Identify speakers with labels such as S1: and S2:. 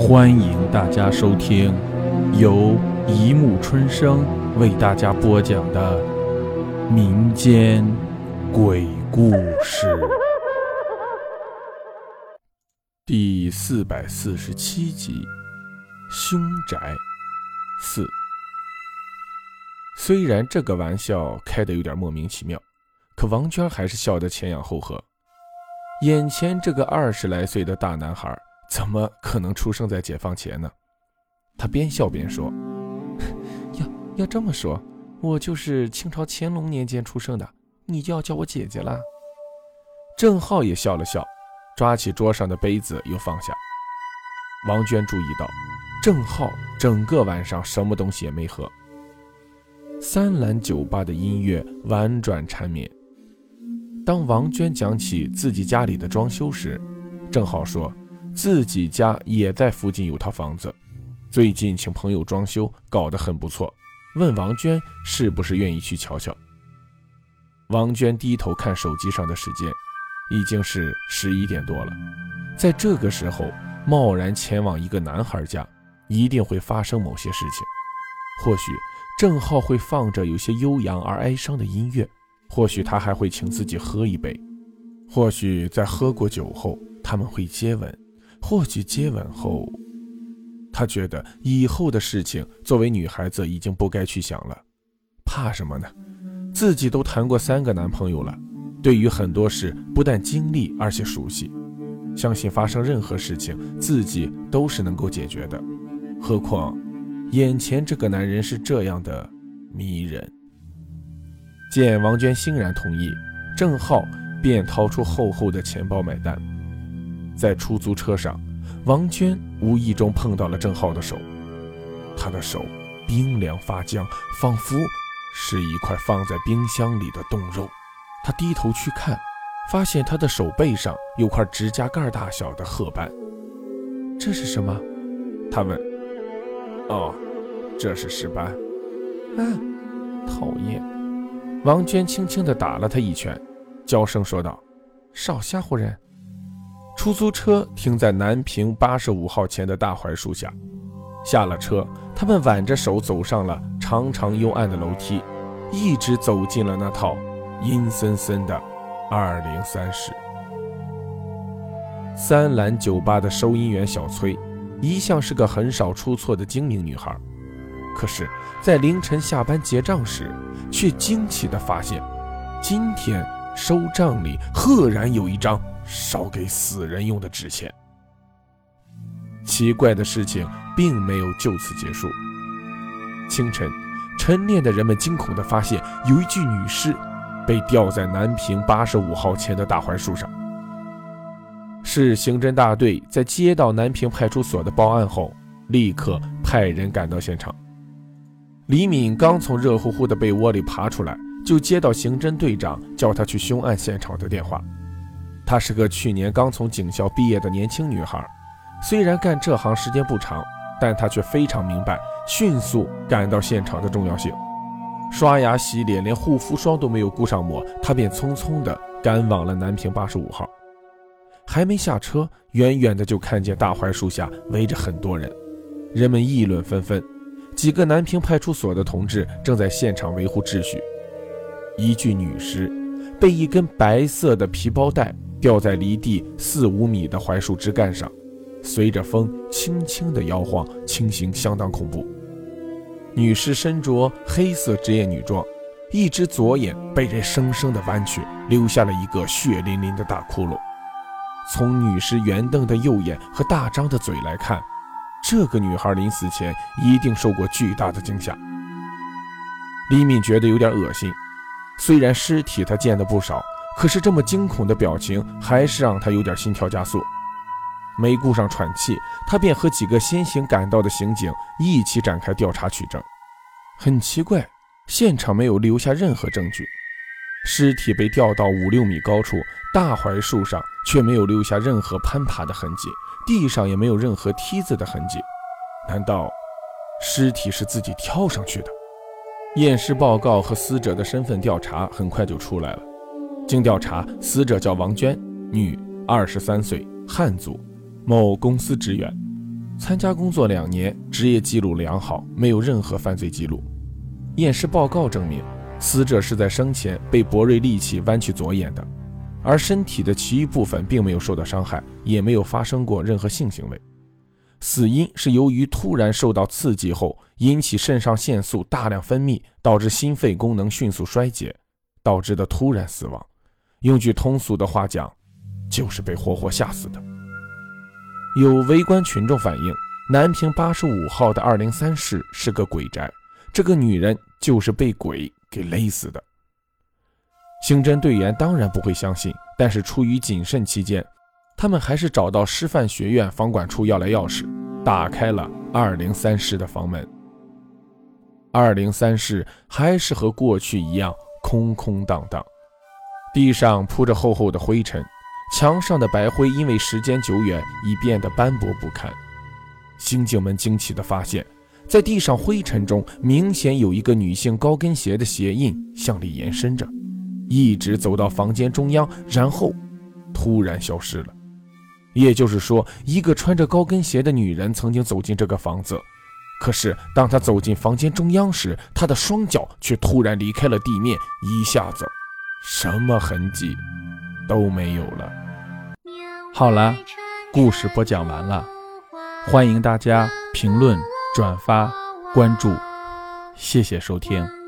S1: 欢迎大家收听由一木春生为大家播讲的民间鬼故事第四百四十七集《凶宅四》。虽然这个玩笑开得有点莫名其妙，可王娟还是笑得前仰后合。眼前这个二十来岁的大男孩。怎么可能出生在解放前呢？他边笑边说：“要要这么说，我就是清朝乾隆年间出生的，你就要叫我姐姐啦。”郑浩也笑了笑，抓起桌上的杯子又放下。王娟注意到，郑浩整个晚上什么东西也没喝。三兰酒吧的音乐婉转缠绵。当王娟讲起自己家里的装修时，郑浩说。自己家也在附近有套房子，最近请朋友装修，搞得很不错。问王娟是不是愿意去瞧瞧。王娟低头看手机上的时间，已经是十一点多了。在这个时候，贸然前往一个男孩家，一定会发生某些事情。或许郑浩会放着有些悠扬而哀伤的音乐，或许他还会请自己喝一杯，或许在喝过酒后，他们会接吻。或许接吻后，他觉得以后的事情，作为女孩子已经不该去想了。怕什么呢？自己都谈过三个男朋友了，对于很多事不但经历，而且熟悉，相信发生任何事情，自己都是能够解决的。何况，眼前这个男人是这样的迷人。见王娟欣然同意，郑浩便掏出厚厚的钱包买单。在出租车上，王娟无意中碰到了郑浩的手，他的手冰凉发僵，仿佛是一块放在冰箱里的冻肉。他低头去看，发现他的手背上有块指甲盖大小的褐斑。这是什么？他问。哦，这是尸斑。啊，讨厌！王娟轻轻地打了他一拳，娇声说道：“少吓唬人。”出租车停在南平八十五号前的大槐树下，下了车，他们挽着手走上了长长幽暗的楼梯，一直走进了那套阴森森的二零三室。三兰酒吧的收银员小崔，一向是个很少出错的精明女孩，可是，在凌晨下班结账时，却惊奇地发现，今天收账里赫然有一张。烧给死人用的纸钱。奇怪的事情并没有就此结束。清晨，晨练的人们惊恐地发现，有一具女尸被吊在南平八十五号前的大槐树上。市刑侦大队在接到南平派出所的报案后，立刻派人赶到现场。李敏刚从热乎乎的被窝里爬出来，就接到刑侦队长叫他去凶案现场的电话。她是个去年刚从警校毕业的年轻女孩，虽然干这行时间不长，但她却非常明白迅速赶到现场的重要性。刷牙洗脸，连护肤霜都没有顾上抹，她便匆匆地赶往了南平八十五号。还没下车，远远的就看见大槐树下围着很多人，人们议论纷纷。几个南平派出所的同志正在现场维护秩序。一具女尸被一根白色的皮包带。吊在离地四五米的槐树枝干上，随着风轻轻地摇晃，情形相当恐怖。女尸身着黑色职业女装，一只左眼被人生生地弯曲，留下了一个血淋淋的大窟窿。从女尸圆瞪的右眼和大张的嘴来看，这个女孩临死前一定受过巨大的惊吓。李敏觉得有点恶心，虽然尸体她见的不少。可是这么惊恐的表情，还是让他有点心跳加速。没顾上喘气，他便和几个先行赶到的刑警一起展开调查取证。很奇怪，现场没有留下任何证据，尸体被吊到五六米高处，大槐树上却没有留下任何攀爬的痕迹，地上也没有任何梯子的痕迹。难道尸体是自己跳上去的？验尸报告和死者的身份调查很快就出来了。经调查，死者叫王娟，女，二十三岁，汉族，某公司职员。参加工作两年，职业记录良好，没有任何犯罪记录。验尸报告证明，死者是在生前被博瑞利器剜去左眼的，而身体的其余部分并没有受到伤害，也没有发生过任何性行为。死因是由于突然受到刺激后，引起肾上腺素大量分泌，导致心肺功能迅速衰竭，导致的突然死亡。用句通俗的话讲，就是被活活吓死的。有围观群众反映，南平八十五号的二零三室是个鬼宅，这个女人就是被鬼给勒死的。刑侦队员当然不会相信，但是出于谨慎起见。他们还是找到师范学院房管处要来钥匙，打开了二零三室的房门。二零三室还是和过去一样空空荡荡，地上铺着厚厚的灰尘，墙上的白灰因为时间久远已变得斑驳不堪。刑警们惊奇地发现，在地上灰尘中明显有一个女性高跟鞋的鞋印向里延伸着，一直走到房间中央，然后突然消失了。也就是说，一个穿着高跟鞋的女人曾经走进这个房子，可是当她走进房间中央时，她的双脚却突然离开了地面，一下子什么痕迹都没有了。
S2: 好了，故事播讲完了，欢迎大家评论、转发、关注，谢谢收听。